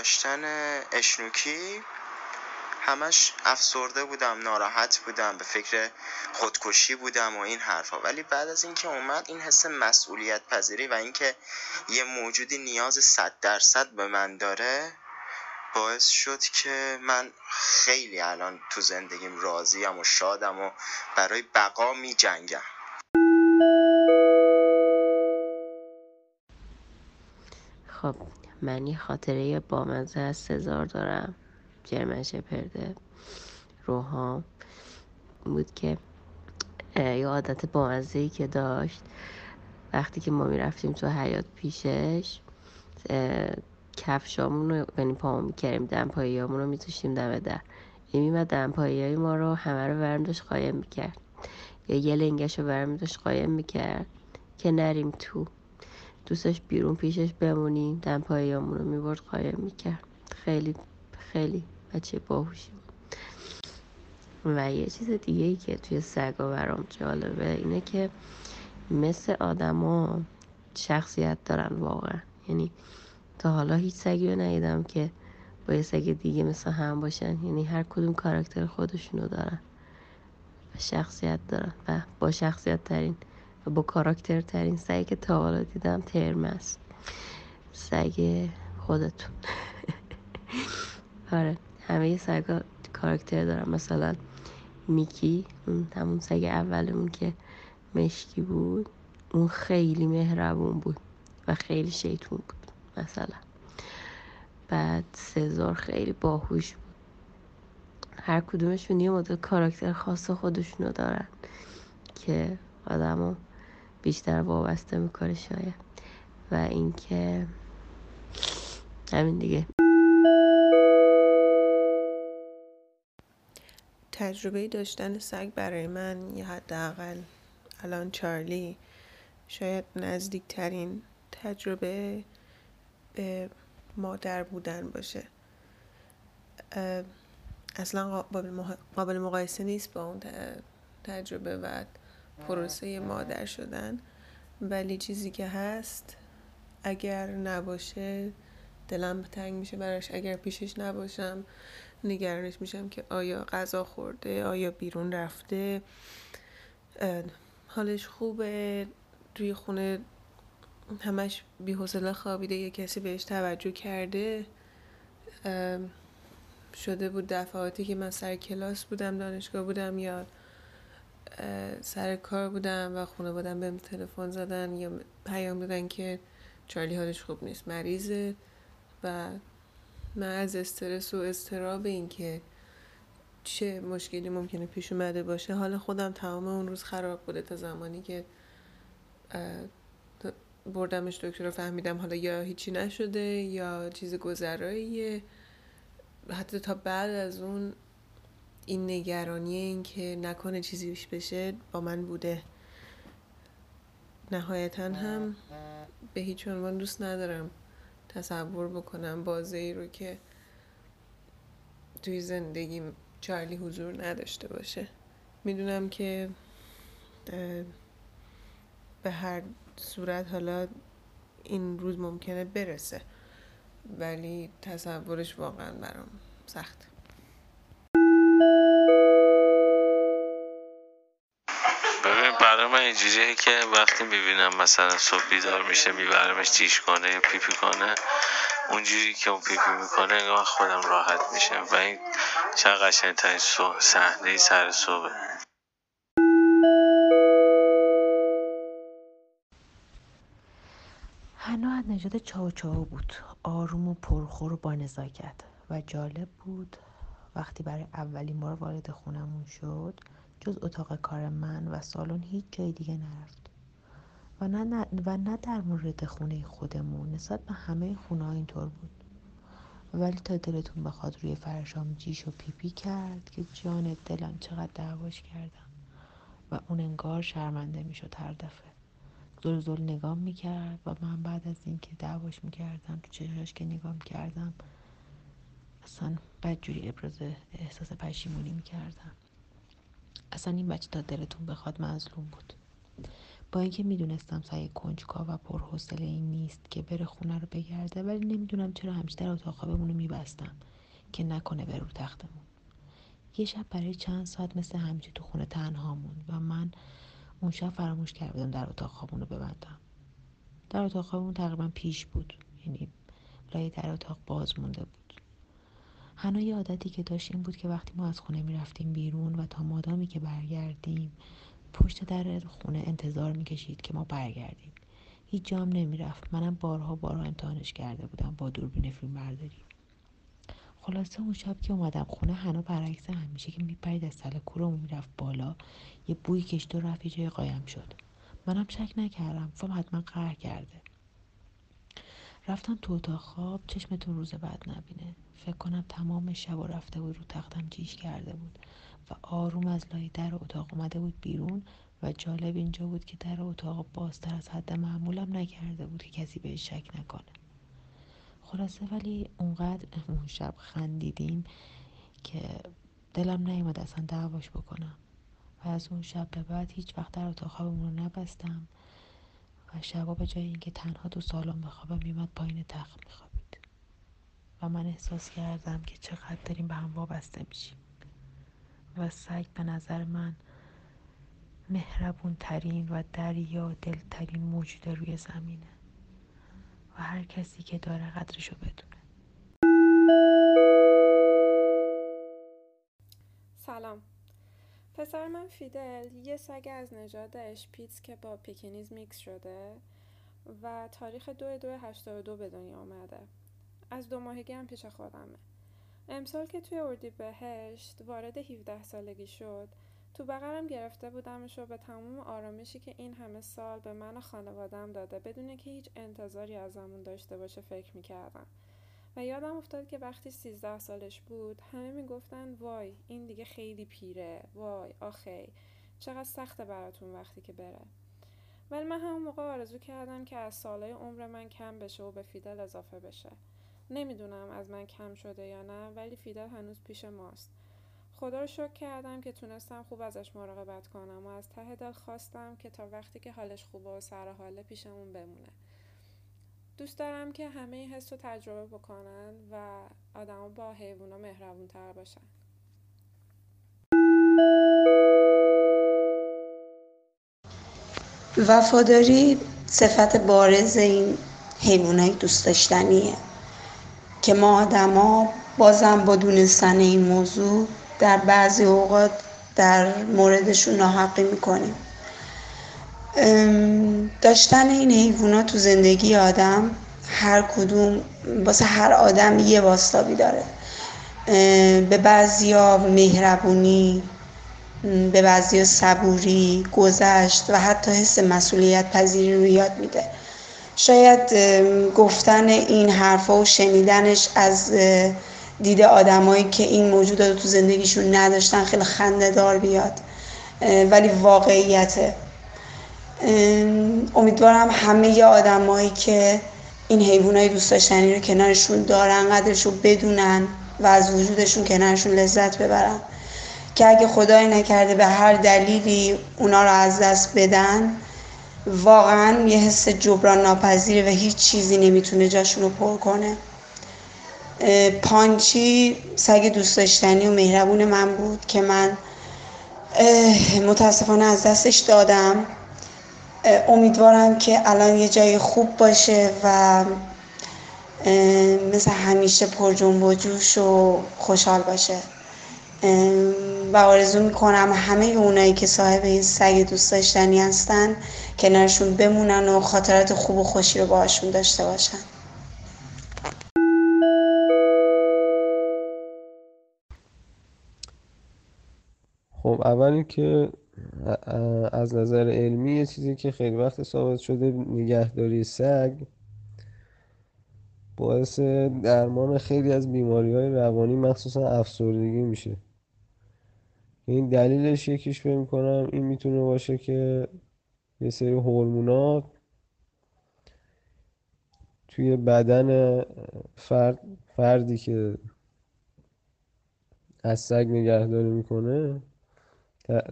داشتن اشنوکی همش افسرده بودم ناراحت بودم به فکر خودکشی بودم و این حرفا. ولی بعد از اینکه اومد این حس مسئولیت پذیری و اینکه یه موجودی نیاز صد درصد به من داره باعث شد که من خیلی الان تو زندگیم راضیم و شادم و برای بقا می جنگم. خب من یه خاطره بامزه از سزار دارم. جرمن شپرده روحام بود که یه عادت بامزه ای که داشت. وقتی که ما می‌رفتیم تو حیات پیشش کفشامون رو یعنی پامون می‌کردیم دمپاییامون رو میتوشیم دم در. این میمد دمپایی ما رو همه رو برم داشت قایم می‌کرد. یا یه لنگش رو برم داشت قایم می‌کرد. که نریم تو. دوستش بیرون پیشش بمونیم دمپاییامون رو می‌برد قایم می‌کرد. خیلی خیلی بچه باهوشی و یه چیز دیگه ای که توی سگا برام جالبه اینه که مثل آدما شخصیت دارن واقعا. یعنی تا حالا هیچ سگی رو ندیدم که با یه سگ دیگه مثل هم باشن. یعنی هر کدوم کاراکتر خودشونو دارن و شخصیت دارن و با شخصیت ترین و با کاراکتر ترین سگی که تا حالا دیدم ترم است. سگ خودتون. آره همه سگا کاراکتر دارن مثلا میکی اون همون سگ اولمون که مشکی بود اون خیلی مهربون بود و خیلی شیطون بود مثلا. بعد سزار خیلی باهوش بود. هر کدومشون یه مدل کاراکتر خاص خودشونو دارن که آدمو بیشتر وابسته می‌کنه شاید. و اینکه همین دیگه. تجربه داشتن سگ برای من یه حداقل الان چارلی شاید نزدیکترین تجربه به مادر بودن باشه. اصلا قابل مقایسه نیست با اون تجربه و پروسه مادر شدن. ولی چیزی که هست اگر نباشه دلم تنگ میشه براش. اگر پیشش نباشم نگرانش میشم که آیا غذا خورده آیا بیرون رفته. حالش خوبه. توی خونه همش بیحوصله خوابیده. یه کسی بهش توجه کرده. شده بود دفعاتی که من سر کلاس بودم دانشگاه بودم یا سر کار بودم و خونه بودم بهم تلفن زدن یا پیام دادن که چارلی حالش خوب نیست مریضه و من از استرس و استراب این که چه مشکلی ممکنه پیش اومده باشه حال خودم تمام اون روز خراب بوده تا زمانی که بردمش دکتر رو فهمیدم حالا یا هیچی نشده یا چیز گذراییه. حتی تا بعد از اون این نگرانی این که نکنه چیزی بیش بشه با من بوده. نهایتا هم به هیچ عنوان دوست ندارم تصور بکنم بازه ای رو که توی زندگی چارلی حضور نداشته باشه. می‌دونم که به هر صورت حالا این روز ممکنه برسه ولی تصورش واقعا برام سخت اینجوریه که وقتی می‌بینم مثلا صبح بیدار میشه میبرمش جیش کنه یا پیپی کنه اونجوری که اون پیپی می‌کنه انگار خودم راحت میشه و این چه قشنگترین صحنه سر صبح حنا نژاد چاو چاو بود. آروم و پرخور و با نزاکت. و جالب بود وقتی برای اولین بار وارد خونمون شد جز اتاق کار من و سالن هیچ جای دیگه نرفت. و نه, و نه در مورد خونه خودمون نسبت به همه خونه ها اینطور بود. ولی تا دلتون بخواد روی فرشام جیش و پیپی کرد که جان دلم چقدر دعواش کردم. و اون انگار شرمنده می‌شد هر دفعه. زل زل نگام می‌کرد و من بعد از اینکه دعواش می‌کردم تو چشاش که نگام کردم اصلا بدجوری ابراز احساس پشیمونی می‌کردم. اصلا این بچه تا دلتون بخواد مظلوم بود. با اینکه می‌دونستم سعی کنجکاو و پرحوصله این نیست که بره خونه رو بگرده ولی نمی‌دونم چرا همیشه در اتاق خوابمون رو میبستم که نکنه بره رو تختمون. یه شب برای چند ساعت مثل همیشه تو خونه تنها موند و من اون شب فراموش کرده بودم در اتاق خوابمون ببندم. در اتاق خوابمون تقریبا پیش بود یعنی لای در اتاق باز مونده بود. هنوز یه عادتی که داشت این بود که وقتی ما از خونه می‌رفتیم بیرون و تا مادامی که برگردیم پشت در خونه انتظار می‌کشید که ما برگردیم. هیچ جام نمی‌رفت. منم بارها بارها امتحانش کرده بودم با دوربین فیلم برداری. خلاصه اون شب که اومدم خونه هنو برعکس همیشه که میپرید از سر کورمون می‌رفت بالا یه بوی کشت و رفت جای قایم شد. منم شک نکردم. فهم حتما قهر کرده. رفتم تو اتاق خواب چشمتون روز بعد نبینه. فکر کنم تمام شب و رفته بود رو تختم جیش کرده بود و آروم از لای در اتاق اومده بود بیرون و جالب اینجا بود که در اتاق بازتر از حد معمولم نکرده بود که کسی بهش شک نکنه. خلاصه ولی اونقدر اون شب خندیدیم که دلم نیومد اصلا دعواش بکنم و از اون شب به بعد هیچ وقت در اتاق خوابمون رو نبستم و شبا به جای اینکه تنها تو سالن بخوابم میمد پایین تخت میخوابید. و من احساس کردم که چقدر داریم به هم وابسته میشیم. و سگ به نظر من مهربون ترین و دریا دلترین موجود روی زمینه و هر کسی که داره قدرشو بدونه. سلام. پسر من فیدل یه سگ از نژاد اشپیتز که با پکینیز میکس شده و تاریخ دو دو هشتاد و دو به دنیا آمده. از دو ماهگی هم پیش خودمه. امسال که توی اردی بهشت وارد 17 سالگی شد تو بغلم گرفته بودمش و به تمام آرامشی که این همه سال به من و خانوادم داده بدون که هیچ انتظاری ازمون داشته باشه فکر می‌کردم. و یادم افتاد که وقتی سیزده سالش بود همه می‌گفتن وای این دیگه خیلی پیره. وای آخی چقدر سخته براتون وقتی که بره. ولی من همون موقع آرزو کردم که از سالهای عمر من کم بشه و به فیدل اضافه بشه. نمی‌دونم از من کم شده یا نه ولی فیدل هنوز پیش ماست. خدا رو شکر کردم که تونستم خوب ازش مراقبت کنم و از ته دل خواستم که تا وقتی که حالش خوبه و سر حاله پیشمون بمونه. دوست دارم که همه این حس رو تجربه بکنن و آدما با حیوونا مهربون تر باشن. وفاداری صفت بارز این حیوانای دوست داشتنیه. که ما آدما بازم با دونستن این موضوع در بعضی اوقات در موردشون ناحقی می‌کنیم. داشتن این حیوانات تو زندگی آدم هر کدوم واسه هر آدم یه باستابی داره. به بعضیا مهربونی به بعضیا صبوری گذشت و حتی حس مسئولیت پذیری رو یاد میده. شاید گفتن این حرفا و شنیدنش از دید آدمایی که این موجودات رو تو زندگیشون نداشتن خیلی خنده دار بیاد. ولی واقعیته. امیدوارم همه آدمایی که این حیوانای دوست داشتنی رو کنارشون دارن قدرش رو بدونن و از وجودشون کنارشون لذت ببرن. که اگه خدای نکرده به هر دلیلی اونا رو از دست بدن واقعا یه حس جبران ناپذیره و هیچ چیزی نمی‌تونه جاشون رو پر کنه. پانچی سگ دوست داشتنی و مهربون من بود که من متاسفانه از دستش دادم. امیدوارم که الان یه جای خوب باشه و مثل همیشه پر جنب و جوش و خوشحال باشه. و آرزو می‌کنم همه اونایی که صاحب این سگ دوست داشتنی هستن کنارشون بمونن و خاطرات خوب و خوشی رو باهاشون داشته باشن. خب اول اینکه از نظر علمی یه چیزی که خیلی وقت ثابت شده نگهداری سگ باعث درمان خیلی از بیماری های روانی مخصوصا افسردگی میشه. این دلیلش یکیش فکر کنم این می‌تونه باشه که یه سری هورمونات توی بدن فرد فردی که از سگ نگهداری می‌کنه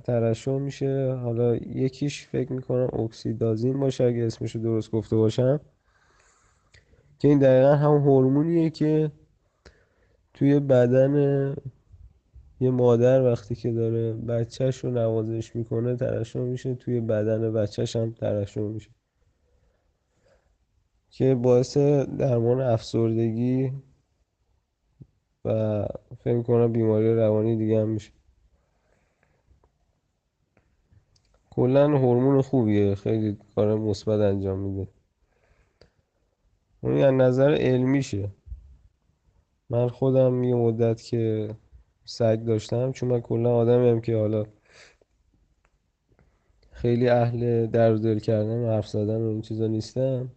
ترشح میشه. حالا یکیش فکر می‌کنم اکسیدازین باشه اگه اسمش رو درست گفته باشم. که این دقیقا همون هورمونیه که توی بدن یه مادر وقتی که داره بچهش رو نوازش می‌کنه ترشح میشه. توی بدن بچهش هم ترشح میشه. که باعث درمان افسردگی و فکر کنم بیماری روانی دیگه هم میشه. کلا هورمون خوبیه. خیلی کار مثبت انجام میده. اون از نظر علمیشه. من خودم یه مدت که سگ داشتم چون من کلا آدمی هم که حالا خیلی اهل در دل کردن و حرف زدن و این چیزا نیستم.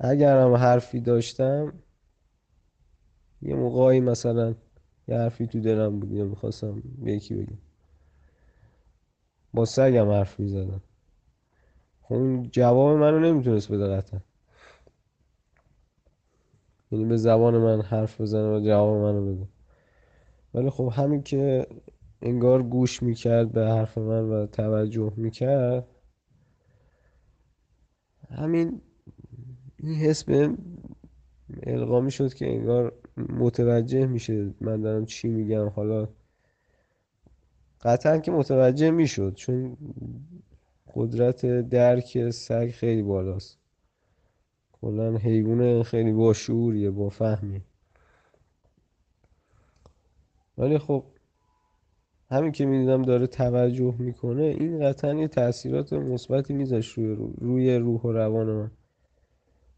اگر هم حرفی داشتم یه موقعی مثلا یه حرفی تو دلم بود یا می‌خواستم یکی بگم. با سگم حرف می‌زدم. خب اون جواب منو نمی‌تونست بده قطعا. یعنی به زبان من حرف بزنه و جواب منو بده. ولی خب همین که انگار گوش می‌کرد به حرف من و توجه می‌کرد همین این حس به القا می‌شد که انگار متوجه میشه من دارم چی میگم. حالا قطعا که متوجه می‌شد چون قدرت درک سگ خیلی بالاست. کلا حیوان خیلی با شعوریه با فهمی ولی خب همین که می‌دیدم داره توجه می‌کنه این قطعا یه تاثیرات مثبتی میذاشت روی, روی روح و روان من.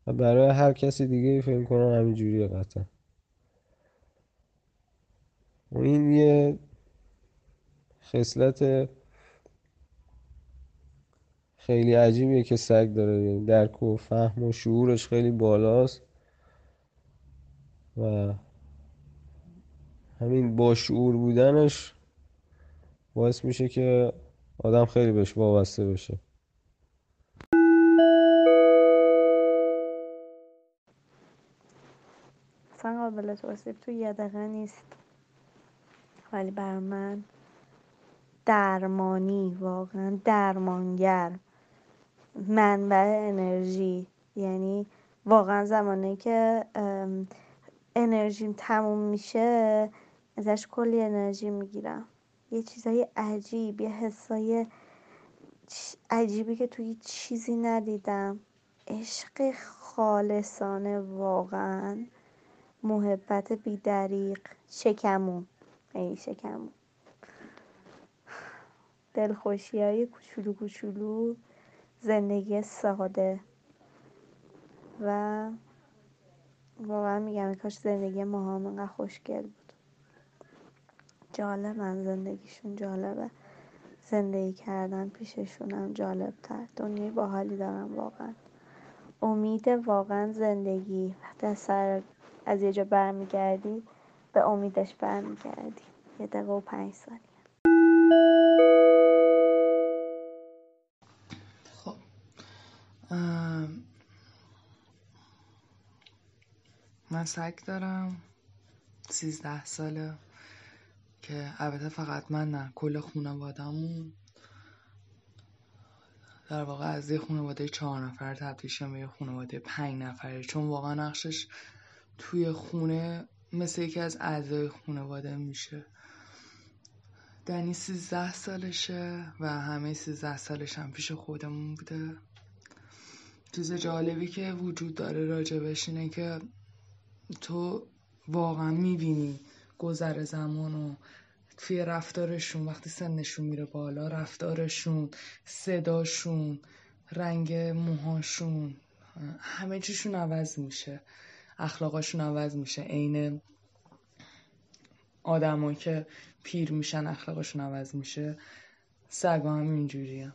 و برای هر کسی دیگه فکر کنم همینجوریه قطعا. و این یه خصلت خیلی عجیبیه که سگ داره. یعنی درک و فهم و شعورش خیلی بالاست. و همین با شعور بودنش باعث میشه که آدم خیلی بهش وابسته بشه. اصلا قابل توصیف تو یه دقیقه نیست. ولی بر من درمانی واقعا درمانگر منبع انرژی. یعنی واقعا زمانی که انرژیم تموم میشه ازش کلی انرژی می‌گیرم. یه چیزای عجیب یه حسای عجیبی که توی چیزی ندیدم. عشق خالصانه واقعا. محبت بیدریق شکمون ای شکمون دلخوشی های کوچولو کوچولو. زندگی ساده. و واقعا میگم کاش زندگی ما هم خوشگل بود. جالبن زندگیشون جالبه. زندگی کردن پیششون هم جالب تر دنیای باحالی دارم واقعا. امید واقعا زندگی. وقتی از سر از یه جا برمیگردی به امیدش برمیگردی. یه دقیقه و پنج ثانیه. خب. من سگ دارم. سیزده ساله. که البته فقط من نه کل خانوادهمون. در واقع از یه خانواده چهار نفر تبدیل شدم به یه خانواده پنج نفره. چون واقعا نقشش توی خونه مثل یکی از اعضای خانواده میشه. دنی سیزده سالشه و همه سیزده سالش هم پیش خودمون بوده. چیز جالبی که وجود داره راجبش اینه که تو واقعا می‌بینی گذر زمان و توی رفتارشون وقتی سنشون میره بالا رفتارشون صداشون رنگ موهاشون همه چیشون عوض میشه. اخلاقاشون عوض میشه. عین آدمایی که پیر میشن اخلاقشون عوض میشه. سگا هم اینجوری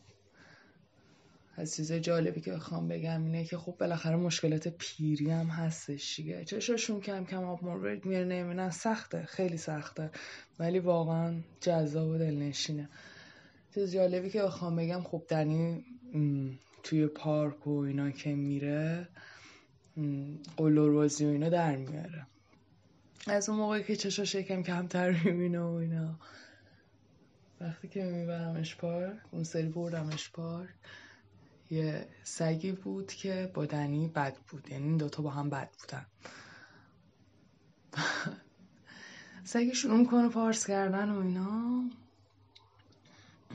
از چیز جالبی که بخوام بگم اینه که خب بالاخره مشکلات پیری هم هستش دیگه. چشاشون کم کم آب مروارید میره نمی‌بینن. سخته خیلی سخته. ولی واقعا جذاب و دلنشینه. چیز جالبی که بخوام بگم خب دنی توی پارک و اینا که میره قلوروزی و اینا در میاره. از اون موقعی که چشاش یکم کمتر می‌بینه و اینا. وقتی که میبرمش پارک اون سری بردمش پارک. یه سگی بود که با دنی بد بود. یعنی این دوتا با هم بد بودن. سگی شروع می‌کنه پارس کردن و اینا.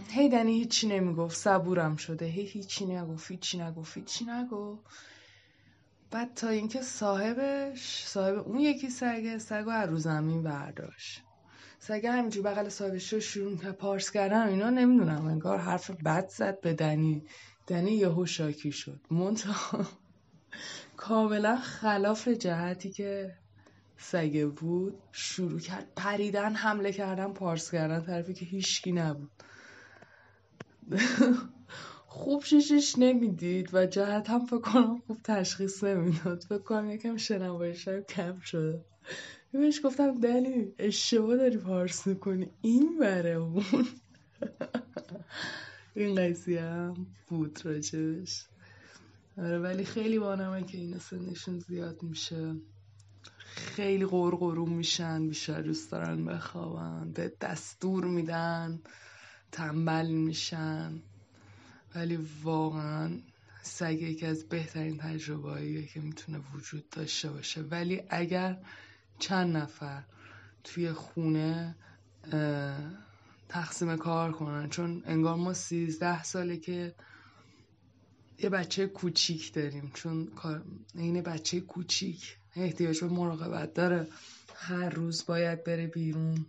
هی دنی هیچی نمی‌گفت. صبورم شده. هی هیچی نگفت. هیچی نگفت. هیچی نگفت. بعد تا اینکه صاحبش صاحب اون یکی سگه سگ از رو زمین برداشت. سگه همینجور بغل صاحبش رو شروع کرد پارس کردن اینا نمی‌دونم انگار حرف بد زد به دنی. دنی یهو شاکی شد. منتها کاملا خلاف جهتی که سگه بود شروع کرد پریدن حمله کردن پارس کردن طرفی که هیچکی نبود. خوب ششش نمی‌دید و جهت هم فکر کنم خوب تشخیص نمی‌داد. فکر کنم یکم شنوایشم کم شده. بهش گفتم دنی اشتباه داری پارس می‌کنی. این بره اون. این قضیه هم بود راجبش آره ولی خیلی بانمه که اینا سنشون زیاد میشه. خیلی قرقرو میشن بیشتر دوست دارن بخوابن به دستور میدن تنبل میشن. ولی واقعا سگ یکی از بهترین تجربه که می‌تونه وجود داشته باشه. ولی اگر چند نفر توی خونه تقسیم کار کنن. چون انگار ما سیزده ساله که یه بچه کوچیک داریم. چون این بچه کوچیک. احتیاج به مراقبت داره. هر روز باید بره بیرون.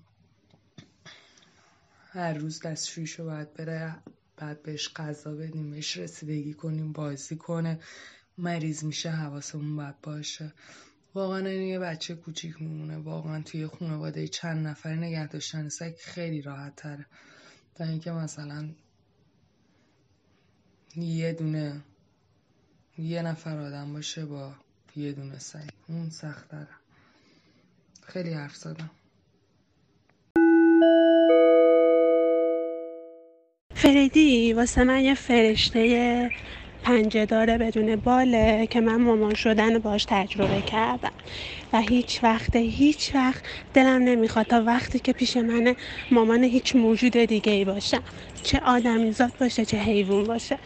هر روز دستشویشو باید بره. بعد بهش غذا بدیم بهش رسیدگی کنیم بازی کنه. مریض میشه حواسمون باید باشه. واقعا این یه بچه کوچیک میمونه. واقعا توی خانواده چند نفر نگه داشتن. سگ خیلی راحت تره تا اینکه مثلا یه دونه یه نفر آدم باشه با یه دونه سگ. اون سخت داره خیلی حرف زدم. فریدی واسه من یه فرشته پنجه داره بدون باله که من مامان شدن باش تجربه کردم. و هیچ وقت هیچ وقت دلم نمی‌خواد تا وقتی که پیش منه مامان هیچ موجود دیگه ای باشم چه آدمیزاد باشه چه حیوان باشه.